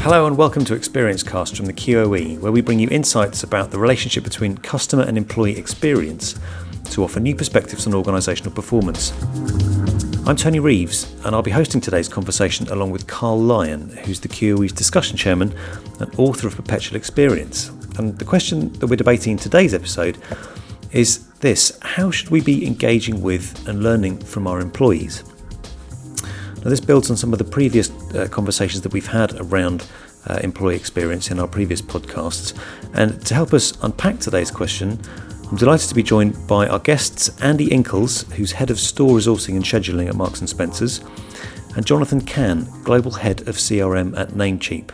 Hello and welcome to Experience Cast from the QOE, where we bring you insights about the relationship between customer and employee experience to offer new perspectives on organisational performance. I'm Tony Reeves, and I'll be hosting today's conversation along with Carl Lyon, who's the QOE's discussion chairman and author of Perpetual Experience. And the question that we're debating in today's episode is this How should we be engaging with and learning from our employees? Now, this builds on some of the previous uh, conversations that we've had around uh, employee experience in our previous podcasts. And to help us unpack today's question, I'm delighted to be joined by our guests Andy Inkles, who's head of store resourcing and scheduling at Marks and Spencers, and Jonathan Can, global head of CRM at Namecheap.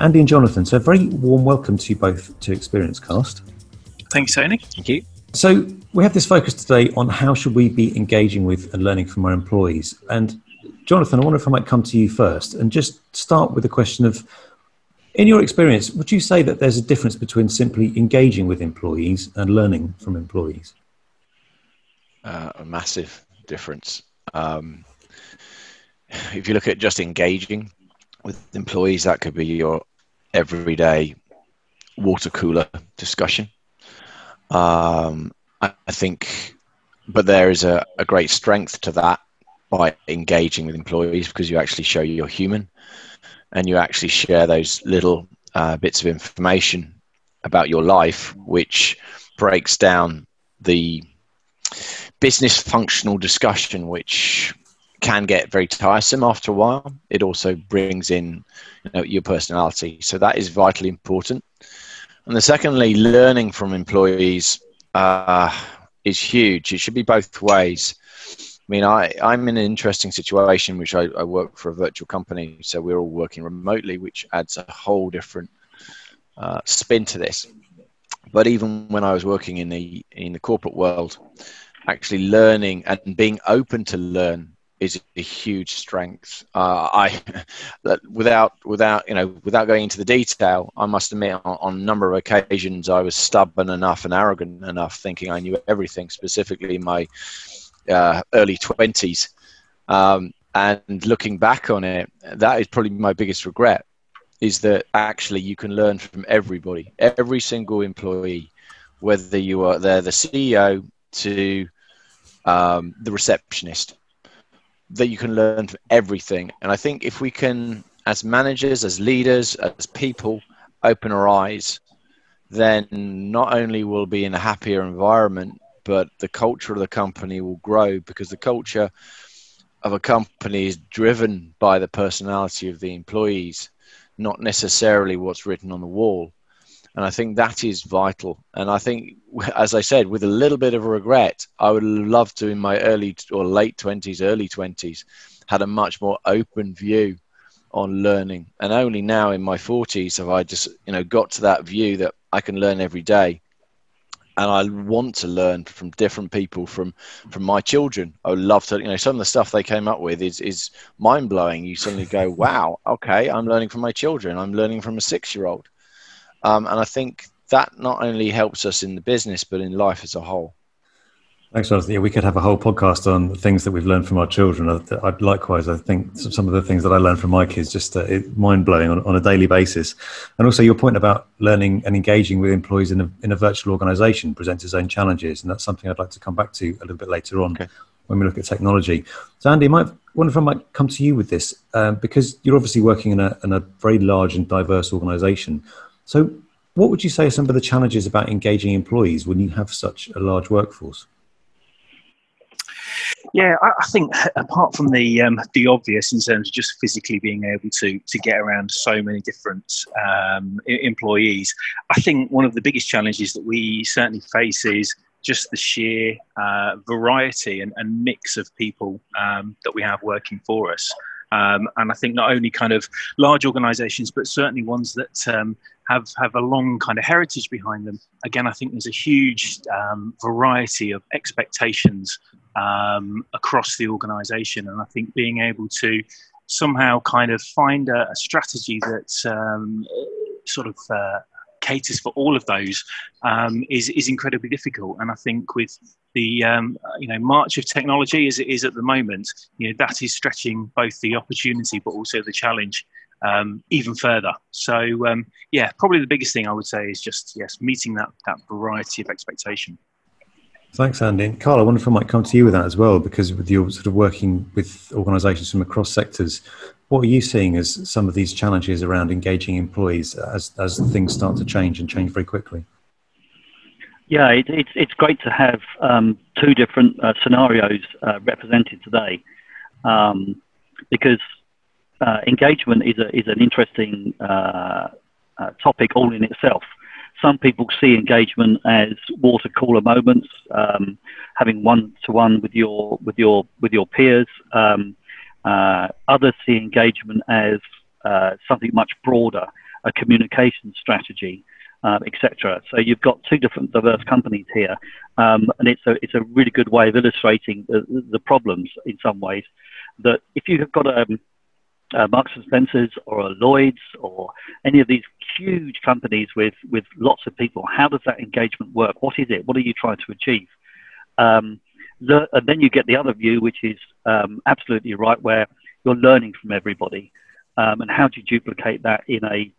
Andy and Jonathan, so a very warm welcome to you both to Experience Cast. Thanks, Tony. Thank you. So we have this focus today on how should we be engaging with and learning from our employees. And Jonathan, I wonder if I might come to you first and just start with the question of, in your experience, would you say that there's a difference between simply engaging with employees and learning from employees? Uh, a massive difference. Um, if you look at just engaging with employees, that could be your everyday water cooler discussion. Um, I, I think, but there is a, a great strength to that by engaging with employees because you actually show you're human and you actually share those little uh, bits of information about your life, which breaks down the business functional discussion, which can get very tiresome after a while. It also brings in you know, your personality. So that is vitally important. And the secondly, learning from employees uh, is huge. It should be both ways. I mean, I, I'm in an interesting situation, which I, I work for a virtual company, so we're all working remotely, which adds a whole different uh, spin to this. But even when I was working in the in the corporate world, actually learning and being open to learn is a huge strength. Uh, I, without without you know without going into the detail, I must admit on, on, a number of occasions I was stubborn enough and arrogant enough, thinking I knew everything. Specifically, my uh, early 20s. Um, and looking back on it, that is probably my biggest regret is that actually you can learn from everybody, every single employee, whether you are they're the CEO to um, the receptionist, that you can learn from everything. And I think if we can, as managers, as leaders, as people, open our eyes, then not only will be in a happier environment, but the culture of the company will grow because the culture of a company is driven by the personality of the employees, not necessarily what's written on the wall. And I think that is vital. And I think, as I said, with a little bit of regret, I would love to, in my early or late 20s, early 20s, had a much more open view on learning. And only now in my 40s have I just, you know, got to that view that I can learn every day and I want to learn from different people from from my children. I love to, you know, some of the stuff they came up with is is mind blowing. You suddenly go, wow, okay, I'm learning from my children. I'm learning from a six year old, um, and I think that not only helps us in the business but in life as a whole. Thanks, Jonathan. Yeah, we could have a whole podcast on things that we've learned from our children. I, I, likewise, I think some of the things that I learned from my kids just uh, mind blowing on, on, a daily basis. And also, your point about learning and engaging with employees in a, in a virtual organisation presents its own challenges, and that's something I'd like to come back to a little bit later on okay. when we look at technology. So, Andy, I might wonder if I might come to you with this um, because you're obviously working in a, in a very large and diverse organisation. So, what would you say are some of the challenges about engaging employees when you have such a large workforce? Yeah, I, I think apart from the um, the obvious in terms of just physically being able to to get around so many different um, employees, I think one of the biggest challenges that we certainly face is just the sheer uh, variety and, and, mix of people um, that we have working for us. Um, and I think not only kind of large organisations, but certainly ones that um, have have a long kind of heritage behind them. Again, I think there's a huge um, variety of expectations um, across the organisation, and I think being able to somehow kind of find a, a strategy that um, sort of uh, caters for all of those um, is is incredibly difficult. And I think with the um, you know march of technology as it is at the moment, you know that is stretching both the opportunity but also the challenge um, even further. So um, yeah, probably the biggest thing I would say is just yes, meeting that that variety of expectation. Thanks, Andy. And Carl, I wonder if I might come to you with that as well, because with your sort of working with organisations from across sectors, what are you seeing as some of these challenges around engaging employees as, as things start to change and change very quickly? Yeah, it, it's, it's great to have um, two different uh, scenarios uh, represented today um, because uh, engagement is, a, is an interesting uh, uh, topic all in itself. Some people see engagement as water cooler moments, um, having one to one with your with your with your peers. Um, uh, others see engagement as uh, something much broader, a communication strategy, uh, etc. So you've got two different diverse companies here, um, and it's a it's a really good way of illustrating the, the problems in some ways. That if you've got a um, uh, Marks and Spencers or a Lloyd's or any of these huge companies with, with lots of people, how does that engagement work? What is it? What are you trying to achieve? Um, the, and then you get the other view, which is um, absolutely right, where you're learning from everybody. Um, and how do you duplicate that in a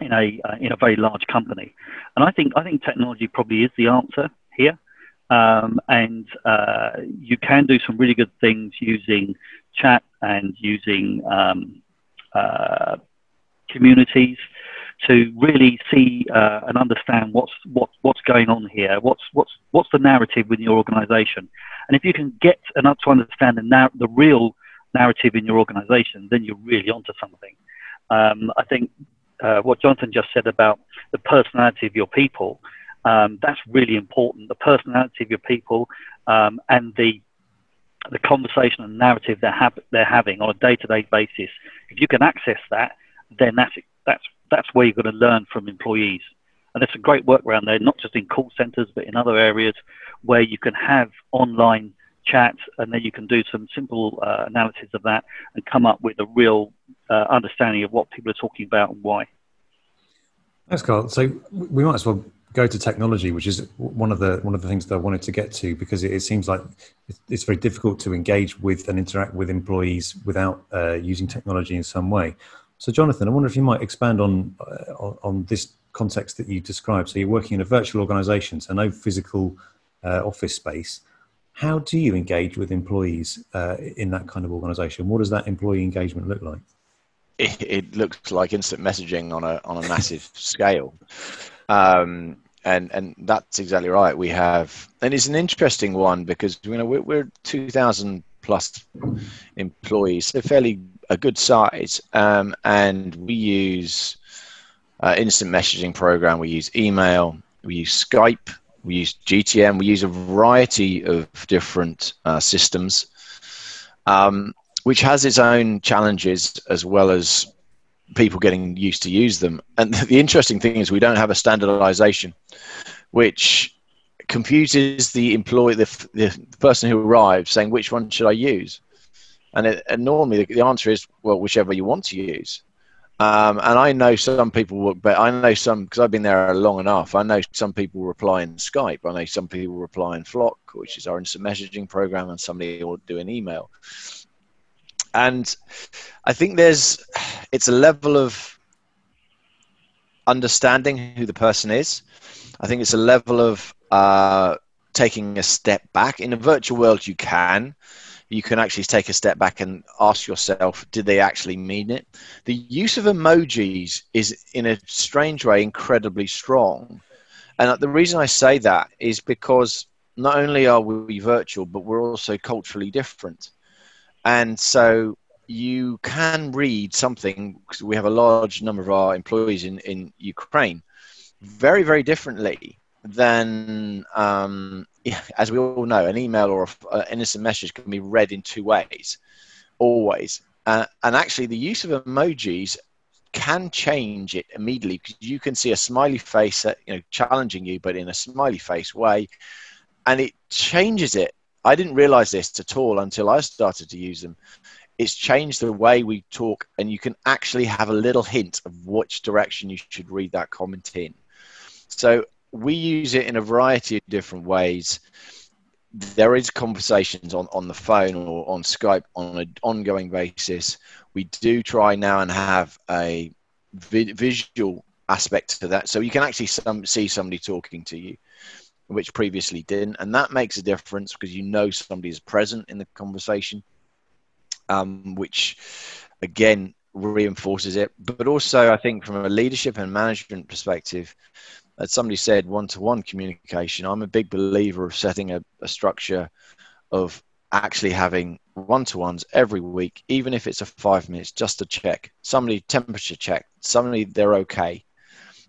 in a uh, in a very large company? And I think I think technology probably is the answer here. Um, and uh, you can do some really good things using chat and using um, uh, communities to really see uh, and understand what's what, what's going on here. What's what's what's the narrative within your organisation, and if you can get enough to understand the nar- the real narrative in your organisation, then you're really onto something. Um, I think uh, what Jonathan just said about the personality of your people, um, that's really important. The personality of your people um, and the the conversation and narrative they're, ha- they're having on a day-to-day basis. If you can access that, then that's that's that's where you're going to learn from employees. And there's some great work around there, not just in call centres, but in other areas where you can have online chat and then you can do some simple uh, analysis of that and come up with a real uh, understanding of what people are talking about and why. Thanks, Carl. So we might as well go to technology, which is one of the one of the things that I wanted to get to because it, it seems like it's very difficult to engage with and interact with employees without uh, using technology in some way. So, Jonathan, I wonder if you might expand on uh, on this context that you described. So, you're working in a virtual organisation, so no physical uh, office space. How do you engage with employees uh, in that kind of organisation? What does that employee engagement look like? It, it, looks like instant messaging on a on a massive scale. Um, and and that's exactly right. We have, and it's an interesting one because you know we're, we're two thousand plus employees, so fairly a good size, um, and we use uh, instant messaging program. We use email. We use Skype. We use GTM. We use a variety of different uh, systems, um, which has its own challenges as well as people getting used to use them. And the interesting thing is we don't have a standardization, which confuses the employee, the, the person who arrives, saying which one should I use, and, it, and normally the, answer is well whichever you want to use. Um, and I know some people work, but I know some because I've been there long enough. I know some people reply in Skype. I know some people reply in Flock, which is our instant messaging program, and somebody will do an email and I think there's it's a level of understanding who the person is. I think it's a level of uh, taking a step back. In a virtual world, you can. You can actually take a step back and ask yourself, did they actually mean it? The use of emojis is, in a strange way, incredibly strong. And the reason I say that is because not only are we virtual, but we're also culturally different. And so you can read something we have a large number of our employees in, in Ukraine very, very differently than, um, as we all know, an email or an innocent message can be read in two ways, always. Uh, and actually, the use of emojis can change it immediately because you can see a smiley face, uh, you know, challenging you, but in a smiley face way, and it changes it I didn't realize this at all until I started to use them. it's changed the way we talk, and you can actually have a little hint of which direction you should read that comment in. So we use it in a variety of different ways. There is conversations on, on the phone or on Skype on an ongoing basis. We do try now and have a vi- visual aspect to that, so you can actually some, see somebody talking to you, which previously didn't, and that makes a difference because you know somebody is present in the conversation um, which again reinforces it. But also, I think from a leadership and management perspective, as somebody said, one to one communication, I'm a big believer of setting a, a structure of actually having one to ones every week, even if it's a five minutes, just to check somebody temperature check, somebody they're okay.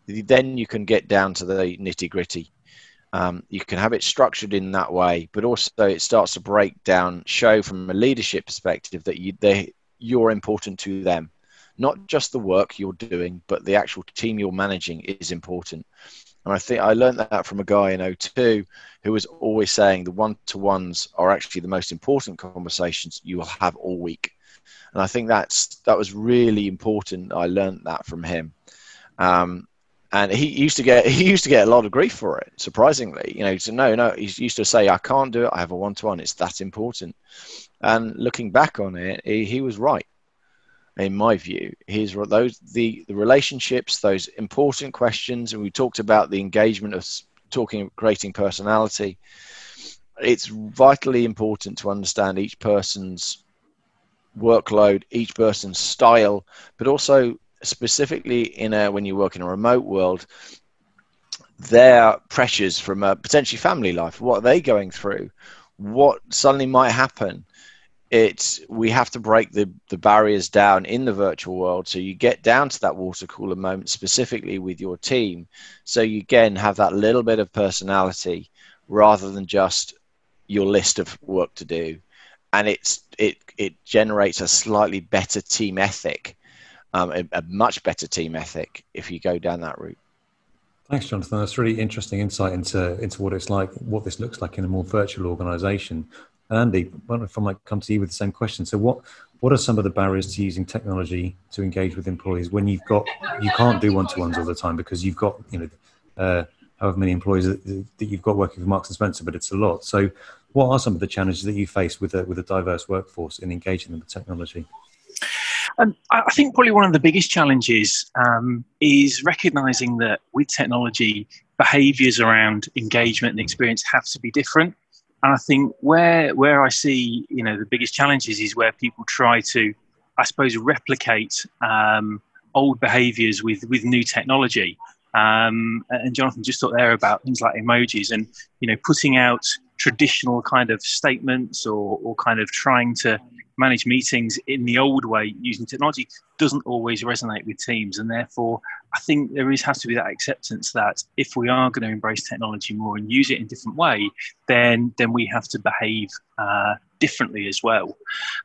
Then you can get down to the nitty gritty um, you can have it structured in that way, but also it starts to break down, show from a leadership perspective that you, they, you're important to them. Not just the work you're doing, but the actual team you're managing is important. And I think I learned that from a guy in O2 who was always saying the one to ones are actually the most important conversations you will have all week. And I think that's that was really important. I learned that from him. Um, and he used to get he used to get a lot of grief for it. Surprisingly, you know, said, no, no. He used to say, "I can't do it. I have a one-to-one. It's that important." And looking back on it, he, he was right. In my view, he's those the the relationships, those important questions, and we talked about the engagement of talking, creating personality. It's vitally important to understand each person's workload, each person's style, but also specifically in a when you work in a remote world their pressures from a potentially family life what are they going through? What suddenly might happen? It's we have to break the the barriers down in the virtual world. So you get down to that water cooler moment specifically with your team. So you again have that little bit of personality rather than just your list of work to do. And it's it it generates a slightly better team ethic um, a, a, much better team ethic if you go down that route. Thanks, Jonathan. That's really interesting insight into into what it's like, what this looks like in a more virtual organisation. And Andy, I wonder if I might come to you with the same question. So, what what are some of the barriers to using technology to engage with employees when you've got you can't do one to ones all the time because you've got you know uh, however many employees that, that you've got working for Marks and Spencer, but it's a lot. So, what are some of the challenges that you face with a with a diverse workforce in engaging them with technology? Um, I think probably one of the biggest challenges um, is recognizing that with technology, behaviors around engagement and experience have to be different. And I think where where I see you know the biggest challenges is where people try to, I suppose, replicate um, old behaviors with with new technology. Um, and Jonathan just talked there about things like emojis and you know putting out traditional kind of statements or, or kind of trying to manage meetings in the old way using technology doesn't always resonate with teams. And therefore i think there is has to be that acceptance that if we are going to embrace technology more and use it in a different way then then we have to behave uh, differently as well.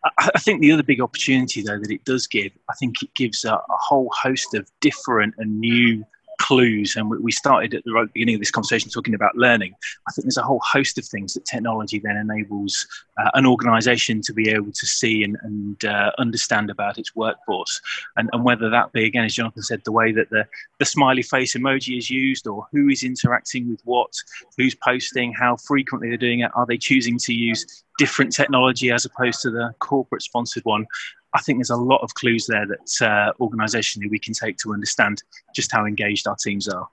I, I, think the other big opportunity though that it does give i think it gives a, a whole host of different and new clues. And we started at the right beginning of this conversation talking about learning. I think there's a whole host of things that technology then enables uh, an organization to be able to see and, and uh, understand about its workforce. And, and, whether that be, again, as Jonathan said, the way that the, the smiley face emoji is used or who is interacting with what, who's posting, how frequently they're doing it, are they choosing to use different technology as opposed to the corporate sponsored one. I think there's a lot of clues there that uh, organisationally we can take to understand just how engaged our teams are.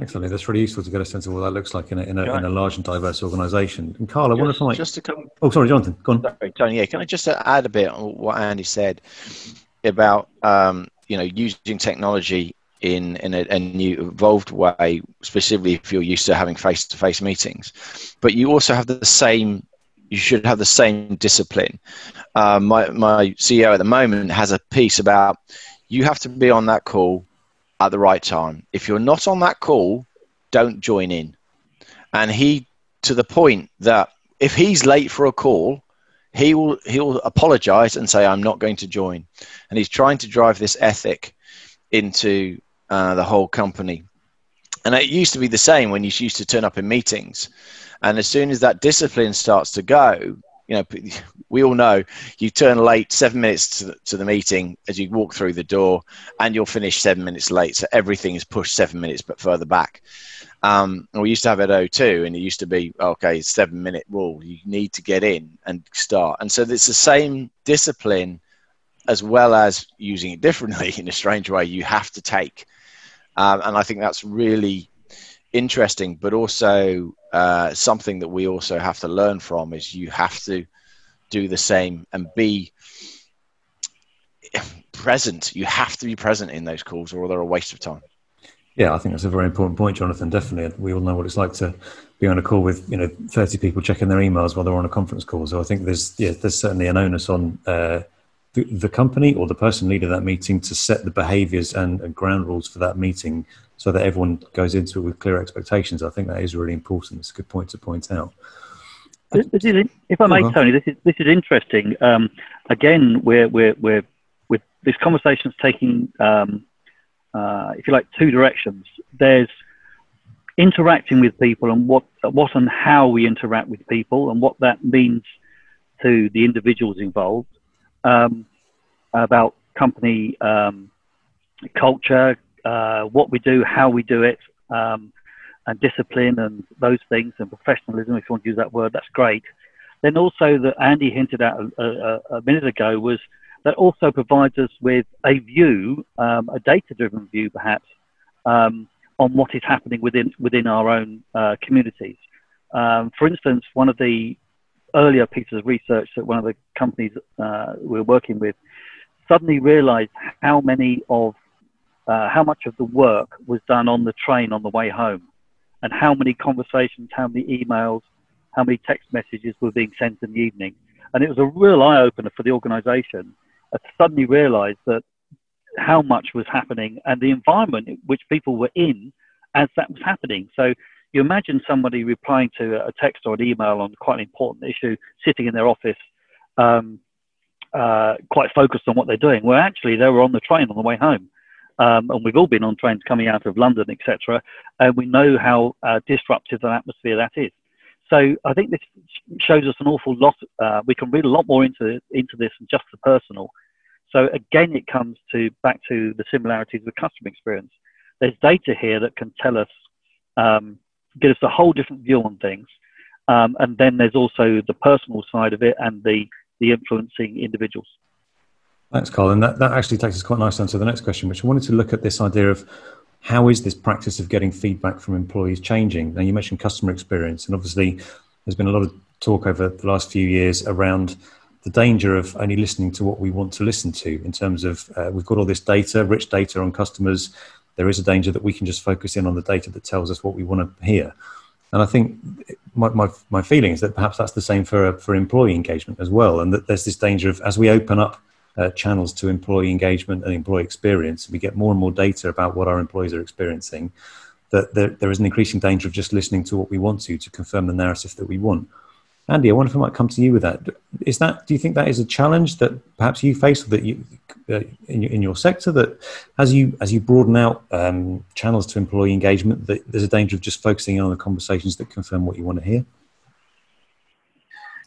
Excellent. That's really useful to get a sense of what that looks like in a, in a, in a large and diverse organisation. And Carl, I wonder if I might... Just to come... Oh, sorry, Jonathan. Go on. Sorry, Tony. Yeah, can I just add a bit on what Andy said about um, you know using technology in in a, a, new evolved way, specifically if you're used to having face-to-face meetings, but you also have the same you should have the same discipline. Uh, my my CEO at the moment has a piece about you have to be on that call at the right time. If you're not on that call, don't join in. And he to the point that if he's late for a call, he will he'll apologize and say I'm not going to join. And he's trying to drive this ethic into uh, the whole company. And it used to be the same when you used to turn up in meetings and as soon as that discipline starts to go, you know, we all know you turn late seven minutes to the, to the meeting as you walk through the door, and you'll finish seven minutes late. So everything is pushed seven minutes but further back. Um, and we used to have it at O2, and it used to be okay, seven minute rule. You need to get in and start. And so it's the same discipline, as well as using it differently in a strange way. You have to take, um, and I think that's really interesting, but also uh, something that we also have to learn from is you have to do the same and be present. You have to be present in those calls, or they're a waste of time. Yeah, I think that's a very important point, Jonathan. Definitely, we all know what it's like to be on a call with you know thirty people checking their emails while they're on a conference call. So I think there's yeah, there's certainly an onus on uh, the, the, company or the person leading that meeting to set the behaviours and, and, ground rules for that meeting so that everyone goes into it with clear expectations. I think that is really important. It's a good point to point out. This, this is, if I may, uh-huh. Tony, this is this is interesting. Um, again, we're we're we're with this conversation's taking, um, uh, if you like, two directions. There's interacting with people and what what and how we interact with people and what that means to the individuals involved. Um, about company um, culture, uh, what we do, how we do it, um, and discipline and those things and professionalism, if you want to use that word, that's great. Then also that Andy hinted at a, a, a minute ago was that also provides us with a view, um, a data-driven view perhaps, um, on what is happening within within our own uh, communities. Um, for instance, one of the earlier pieces of research that one of the companies uh, we're working with suddenly realized how many of uh, how much of the work was done on the train on the way home, and how many conversations, how many emails, how many text messages were being sent in the evening. And it was a real eye opener for the organization to suddenly realize that how much was happening and the environment which people were in as that was happening. So you imagine somebody replying to a text or an email on quite an important issue, sitting in their office, um, uh, quite focused on what they're doing. Well, actually, they were on the train on the way home. Um, and we've all been on trains coming out of London, etc., and we know how uh, disruptive an atmosphere that is. So I think this shows us an awful lot. Uh, we can read a lot more into into this than just the personal. So again, it comes to back to the similarities with customer experience. There's data here that can tell us, um, give us a whole different view on things, um, and then there's also the personal side of it and the the influencing individuals. Thanks, Colin. That, that actually takes us quite nicely on to the next question, which I wanted to look at this idea of how is this practice of getting feedback from employees changing? Now, you mentioned customer experience, and obviously, there's been a lot of talk over the last few years around the danger of only listening to what we want to listen to in terms of uh, we've got all this data, rich data on customers. There is a danger that we can just focus in on the data that tells us what we want to hear. And I think my, my, my feeling is that perhaps that's the same for, for employee engagement as well. And that there's this danger of as we open up uh, channels to employee engagement and employee experience. We get more and more data about what our employees are experiencing. That there, there is an increasing danger of just listening to what we want to to confirm the narrative that we want. Andy, I wonder if I might come to you with that. Is that do you think that is a challenge that perhaps you face that you uh, in, your, in your sector that as you as you broaden out um, channels to employee engagement, that there's a danger of just focusing on the conversations that confirm what you want to hear?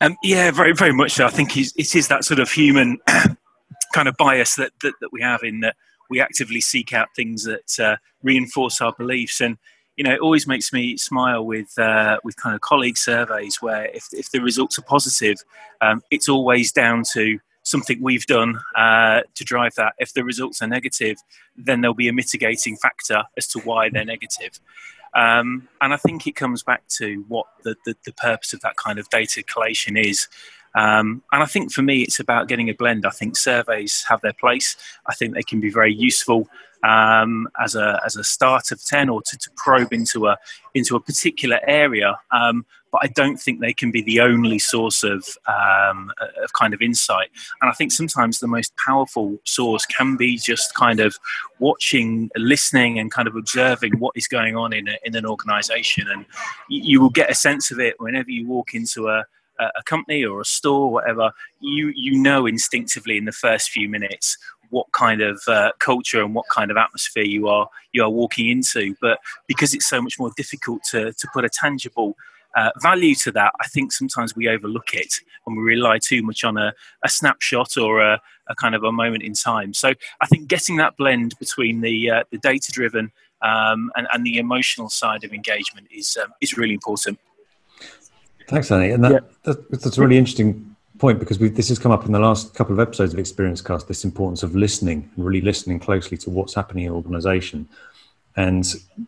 Um, yeah, very very much so. I think it is that sort of human kind of bias that, that, that we have in that we actively seek out things that uh, reinforce our beliefs and you know it always makes me smile with uh, with kind of colleague surveys where if, if the results are positive um, it's always down to something we've done uh, to drive that if the results are negative then there'll be a mitigating factor as to why they're negative um, and I think it comes back to what the, the, the purpose of that kind of data collation is um, and I think for me, it's about getting a blend. I think surveys have their place. I think they can be very useful um, as a as a start of ten or to, to probe into a into a particular area. Um, but I don't think they can be the only source of um, of kind of insight. And I think sometimes the most powerful source can be just kind of watching, listening, and kind of observing what is going on in a, in an organisation. And you, will get a sense of it whenever you walk into a a company or a store, or whatever, you you know instinctively in the first few minutes what kind of uh, culture and what kind of atmosphere you are you are walking into. But because it's so much more difficult to to put a tangible uh, value to that, I think sometimes we overlook it and we rely too much on a, a snapshot or a, a, kind of a moment in time. So I think getting that blend between the uh, the data driven um, and, and the emotional side of engagement is um, is really important. Thanks, Annie. And that, yeah. that, that's a really interesting point because this has come up in the last couple of episodes of Experience Cast this importance of listening and really listening closely to what's happening in an organization. And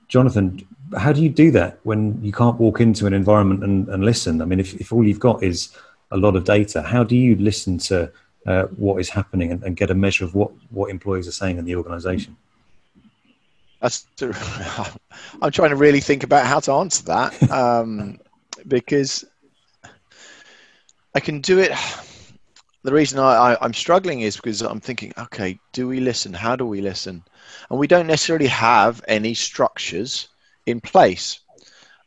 Jonathan, how do you do that when you can't walk into an environment and, and listen? I mean, if, if all you've got is a lot of data, how do you listen to uh, what is happening and, and, get a measure of what, what employees are saying in the organization? That's, I'm trying to really think about how to answer that um, because I can do it. The reason I, I, am struggling is because I'm thinking, okay, do we listen? How do we listen? And we don't necessarily have any structures in place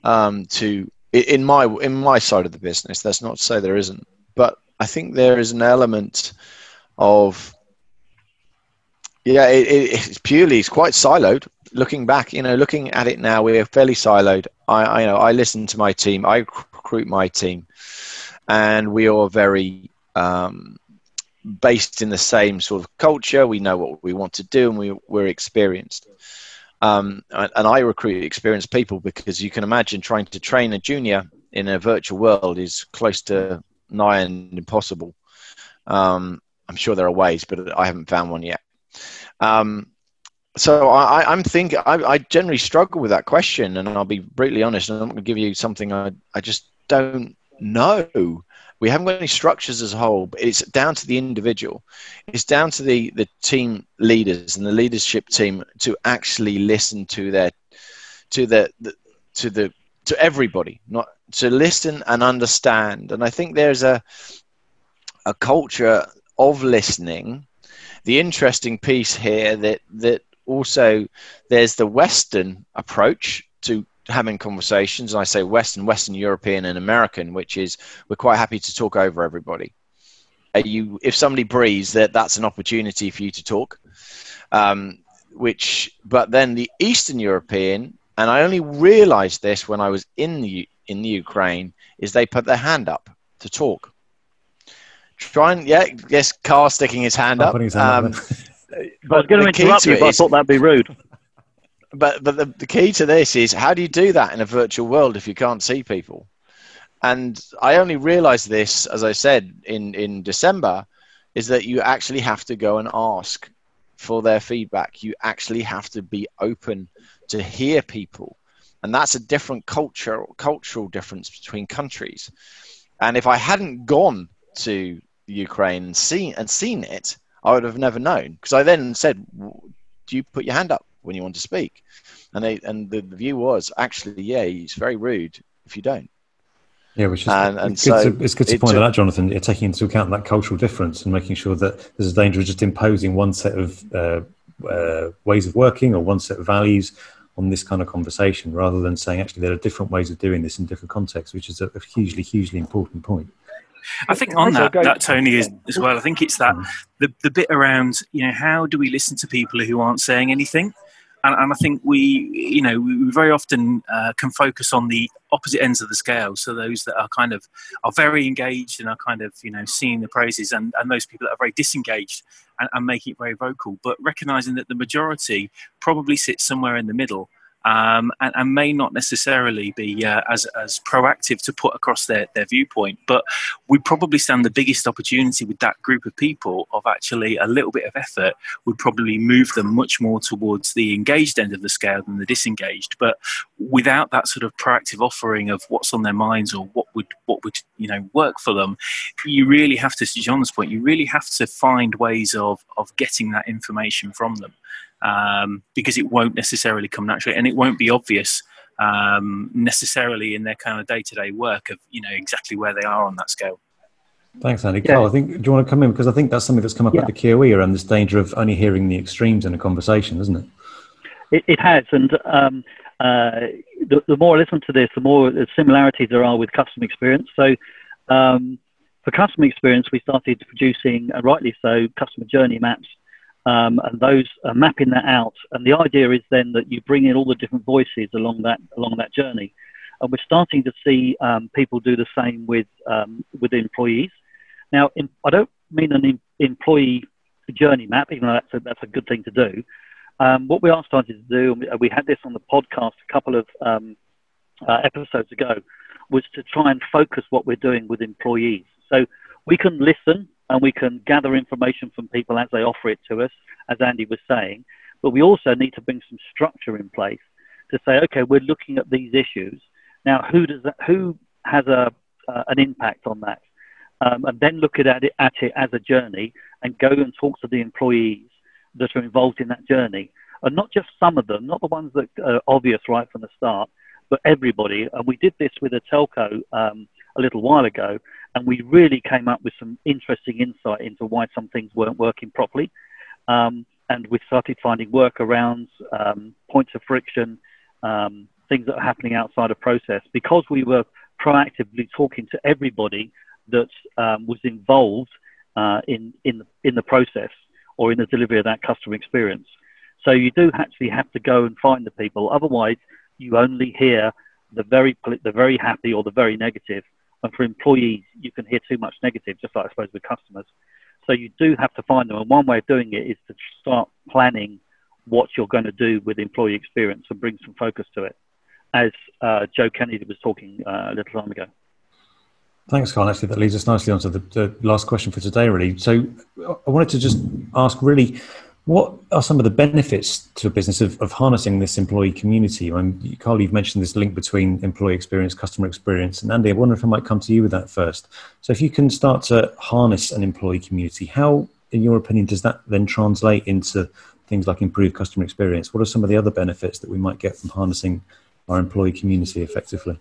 um, to in my in my side of the business. That's not to say there isn't, but I think there is an element of yeah, it, it, it's purely it's quite siloed. Looking back, you know, looking at it now, we're fairly siloed. I, I you know I listen to my team, I recruit my team and we are very um, based in the same sort of culture. We know what we want to do, and we, we're experienced. Um, and I recruit experienced people because you can imagine trying to train a junior in a virtual world is close to nigh and impossible. Um, I'm sure there are ways, but I haven't found one yet. Um, so I, am thinking I, generally struggle with that question, and I'll be brutally honest. And I'm going to give you something I, I just don't no, we haven't got any structures as a whole. But it's down to the individual. It's down to the the team leaders and the leadership team to actually listen to their to the, the to the to everybody, not to listen and understand. And I think there's a a culture of listening. The interesting piece here that that also there's the Western approach to having conversations, and I say Western, Western European, and American, which is we're quite happy to talk over everybody. you, if somebody breathes, that that's an opportunity for you to talk. Um, which, but then the Eastern European, and I only realised this when I was in the in the Ukraine, is they put their hand up to talk. Try and yeah, yes, Carl sticking his hand up. His hand um, up I was going to interrupt you, but I thought that'd be rude but but the, the key to this is how do you do that in a virtual world if you can't see people? And I only realized this, as I said in in December, is that you actually have to go and ask for their feedback. You actually have to be open to hear people, and that's a different culture cultural difference between countries. And if I hadn't gone to Ukraine and seen and seen it, I would have never known because I then said, "Do you put your hand up?" When you want to speak. And they and the, the view was actually, yeah, he's very rude if you don't. Yeah, which is and, and it's, so good to, it's good to point that out, Jonathan. You're taking into account that cultural difference and making sure that there's a danger of just imposing one set of uh, uh, ways of working or one set of values on this kind of conversation, rather than saying actually there are different ways of doing this in different contexts, which is a, a hugely, hugely important point. I think on that, that Tony is as well. I think it's that mm. the the bit around you know how do we listen to people who aren't saying anything, and, and I think we, you know, we very often uh, can focus on the opposite ends of the scale. So those that are kind of are very engaged and are kind of, you know, seeing the praises, and, and those people that are very disengaged and, and making it very vocal. But recognizing that the majority probably sits somewhere in the middle um, and, and, may not necessarily be uh, as, as proactive to put across their, their viewpoint. But we probably stand the biggest opportunity with that group of people of actually a little bit of effort would probably move them much more towards the engaged end of the scale than the disengaged. But without that sort of proactive offering of what's on their minds or what would what would you know work for them, you really have to, to John's point, you really have to find ways of of getting that information from them um, because it won't necessarily come naturally and it won't be obvious um, necessarily in their kind of day-to-day work of you know exactly where they are on that scale. Thanks, Andy. Yeah. Carl, I think do you want to come in because I think that's something that's come up yeah. at the KOE around this danger of only hearing the extremes in a conversation, isn't it? It, it has, and um, uh, the, the, more I listen to this, the more similarities there are with customer experience. So, um, for customer experience, we started producing, uh, rightly so, customer journey maps um, and those are mapping that out. And the idea is then that you bring in all the different voices along that along that journey. and we're starting to see um, people do the same with um, with employees. Now, in, I don't mean an em- employee journey map, even though that's a, that's a good thing to do. Um, what we are starting to do, and we had this on the podcast a couple of um, uh, episodes ago, was to try and focus what we're doing with employees. So we can listen and we can gather information from people as they offer it to us, as Andy was saying, but we also need to bring some structure in place to say, okay, we're looking at these issues. Now, who does that, who has a, uh, an impact on that? Um, and then look at it, at it as a journey and go and talk to the employees that are involved in that journey. And not just some of them, not the ones that are obvious right from the start, but everybody. And we did this with a telco um, a little while ago, and we really came up with some interesting insight into why some things weren't working properly. Um, and we started finding workarounds, um, points of friction, um, things that are happening outside of process because we were proactively talking to everybody that um, was involved uh, in in in the process or in the delivery of that customer experience. So you do actually have to go and find the people. Otherwise, you only hear the very the very happy or the very negative. And for employees, you can hear too much negative, just like I suppose with customers. So you do have to find them. And one way of doing it is to start planning what you're going to do with employee experience and bring some focus to it, as uh, Joe Kennedy was talking uh, a little time ago. Thanks, Carl. Actually, that leads us nicely onto the, the last question for today, really. So I wanted to just ask, really, what are some of the benefits to a business of, of harnessing this employee community? And Carl, you've mentioned this link between employee experience, customer experience. And Andy, I wonder if I might come to you with that first. So if you can start to harness an employee community, how, in your opinion, does that then translate into things like improved customer experience? What are some of the other benefits that we might get from harnessing our employee community effectively?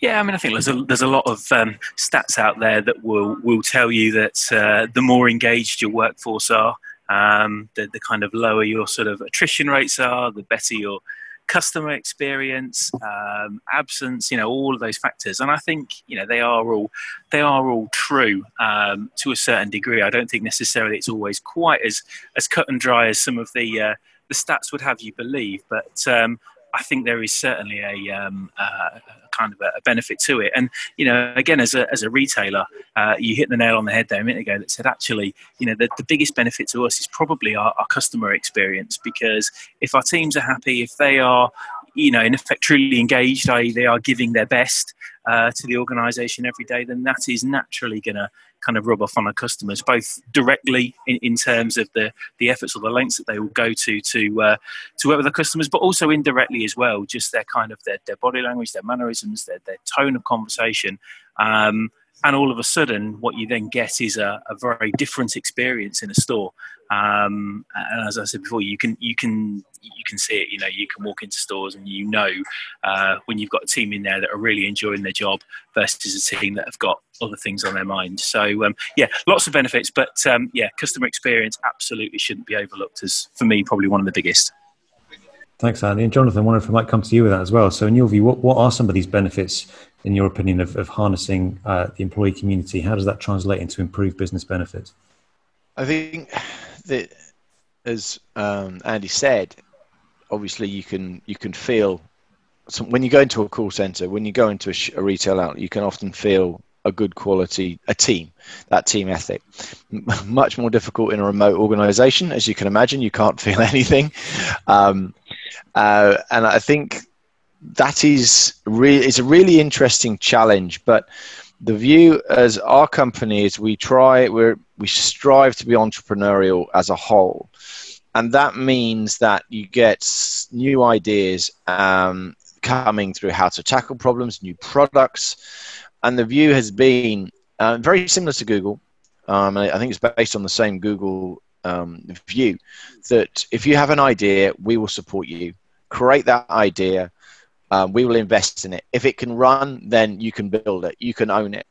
Yeah, I mean, I think there's a there's a lot of um, stats out there that will will tell you that uh, the more engaged your workforce are, um, the the kind of lower your sort of attrition rates are, the better your customer experience, um, absence, you know, all of those factors. And I think you know they are all they are all true um, to a certain degree. I don't think necessarily it's always quite as as cut and dry as some of the uh, the stats would have you believe, but um, I think there is certainly a, um, uh, kind of a, benefit to it. And you know, again, as a as a retailer, uh, you hit the nail on the head there a minute ago. That said, actually, you know, the, the biggest benefit to us is probably our, our customer experience because if our teams are happy, if they are you know, in effect, truly engaged, i.e., they are giving their best uh, to the organisation every day, then that is naturally going to kind of rub off on our customers, both directly in, in terms of the, the efforts or the lengths that they will go to to uh, to work with the customers, but also indirectly as well, just their kind of their, their body language, their mannerisms, their, their tone of conversation. Um, and all of a sudden, what you then get is a, a very different experience in a store. Um, and as I said before, you can you can you can see it. You know, you can walk into stores and you know uh, when you've got a team in there that are really enjoying their job versus a team that have got other things on their mind. So um, yeah, lots of benefits, but um, yeah, customer experience absolutely shouldn't be overlooked as for me probably one of the biggest. Thanks, Andy. And Jonathan, I wonder if I might come to you with that as well. So, in your view, what, what are some of these benefits in your opinion, of, of harnessing uh, the employee community? How does that translate into improved business benefits? I think that, as um, Andy said, obviously you can you can feel some, when you go into a call center, when you go into a, a retail outlet, you can often feel a good quality a team that team ethic much more difficult in a remote organization as you can imagine you can't feel anything um, uh, and i think that is really it's a really interesting challenge. But the view as our company is we try we we strive to be entrepreneurial as a whole, and that means that you get new ideas um, coming through how to tackle problems, new products, and the view has been uh, very similar to Google. Um, I think it's based on the same Google um, view that if you have an idea, we will support you. Create that idea, um, we will invest in it. If it can run, then you can build it. You can own it.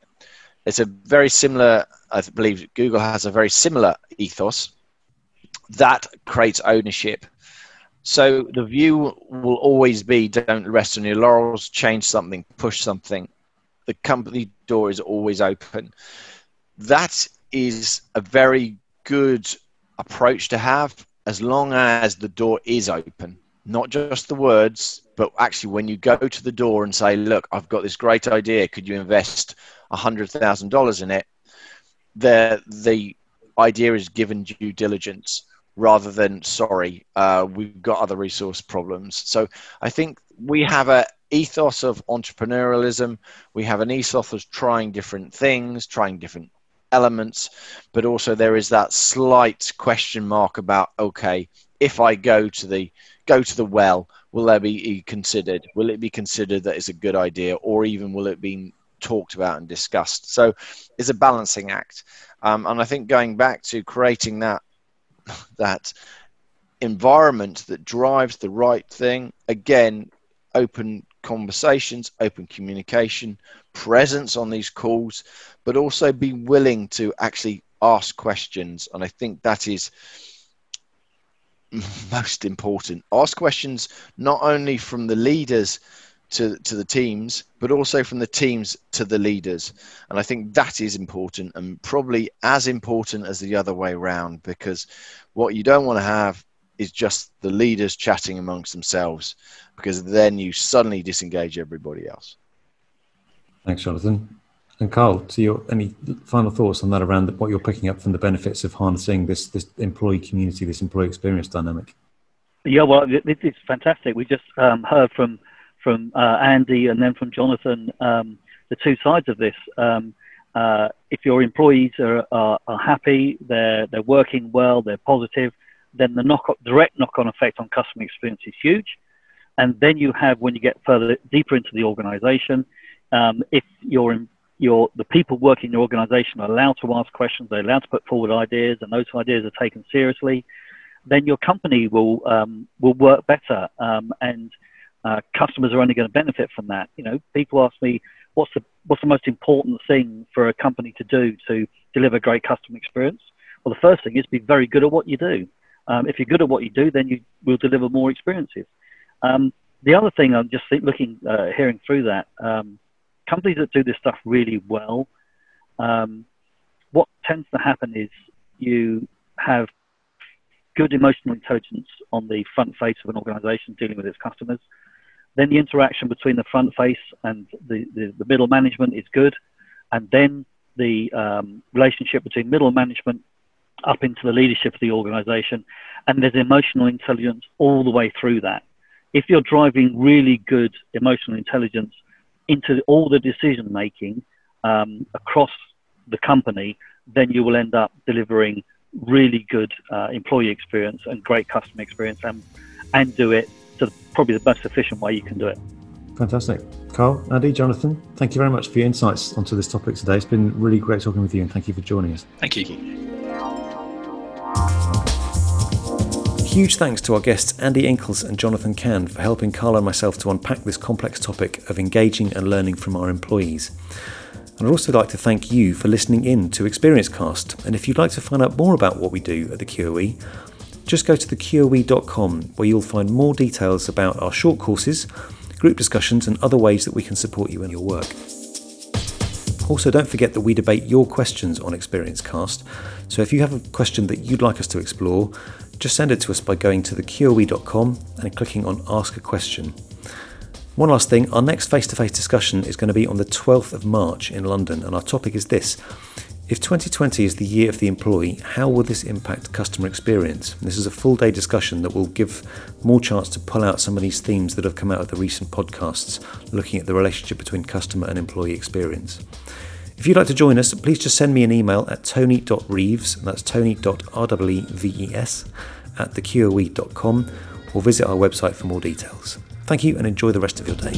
It's a very similar, I believe Google has a very similar ethos that creates ownership. So the view will always be don't rest on your laurels, change something, push something. The company door is always open. That is a very good approach to have as long as the door is open not just the words, but actually when you go to the door and say, "Look, I've got this great idea. Could you invest hundred thousand dollars in it?" The the idea is given due diligence rather than sorry, uh, we've got other resource problems. So I think we have a ethos of entrepreneurialism. We have an ethos of trying different things, trying different elements, but also there is that slight question mark about okay, if I go to the go to the well, will there be considered? Will it be considered that it's a good idea, or even will it be talked about and discussed? So it's a balancing act, um, and I think going back to creating that that environment that drives the right thing again open conversations, open communication, presence on these calls, but also be willing to actually ask questions. And I think that is most important. Ask questions not only from the leaders to, to the teams, but also from the teams to the leaders. And I think that is important and probably as important as the other way around because what you don't want to have is just the leaders chatting amongst themselves because then you suddenly disengage everybody else. Thanks, Jonathan. And Carl, to your any final thoughts on that around what you're picking up from the benefits of harnessing this this employee community, this employee experience dynamic? Yeah, well, it's fantastic. We just um, heard from from uh, Andy and then from Jonathan um, the two sides of this. Um, uh, if your employees are, are, are, happy, they're they're working well, they're positive, then the knock direct knock on effect on customer experience is huge. And then you have when you get further deeper into the organization, um, if your your the people working in your organization are allowed to ask questions, they're allowed to put forward ideas, and those ideas are taken seriously, then your company will um, will work better, um, and uh, customers are only going to benefit from that. You know, people ask me, what's the what's the most important thing for a company to do to deliver great customer experience? Well, the first thing is be very good at what you do. Um, if you're good at what you do, then you will deliver more experiences. Um, the other thing I'm just looking, uh, hearing through that, um, companies that do this stuff really well, um, what tends to happen is you have good emotional intelligence on the front face of an organization dealing with its customers. Then the interaction between the front face and the, the, the middle management is good. And then the um, relationship between middle management up into the leadership of the organization. And there's emotional intelligence all the way through that. If you're driving really good emotional intelligence into all the decision making um, across the company, then you will end up delivering really good uh, employee experience and great customer experience and, and do it to probably the most efficient way you can do it. Fantastic. Carl, Andy, Jonathan, thank you very much for your insights onto this topic today. It's been really great talking with you and thank you for joining us. Thank you. Huge thanks to our guests Andy Inkles and Jonathan Can for helping Carl and myself to unpack this complex topic of engaging and learning from our employees. And I'd also like to thank you for listening in to ExperienceCast. And if you'd like to find out more about what we do at the QOE, just go to theqoe.com where you'll find more details about our short courses, group discussions, and other ways that we can support you in your work. Also, don't forget that we debate your questions on ExperienceCast. So if you have a question that you'd like us to explore, just send it to us by going to theqoe.com and clicking on Ask a Question. One last thing, our next face to face discussion is going to be on the 12th of March in London, and our topic is this if 2020 is the year of the employee, how will this impact customer experience? This is a full day discussion that will give more chance to pull out some of these themes that have come out of the recent podcasts looking at the relationship between customer and employee experience. If you'd like to join us, please just send me an email at tony.reeves, that's tony.reeves at theqoe.com, or visit our website for more details. Thank you and enjoy the rest of your day.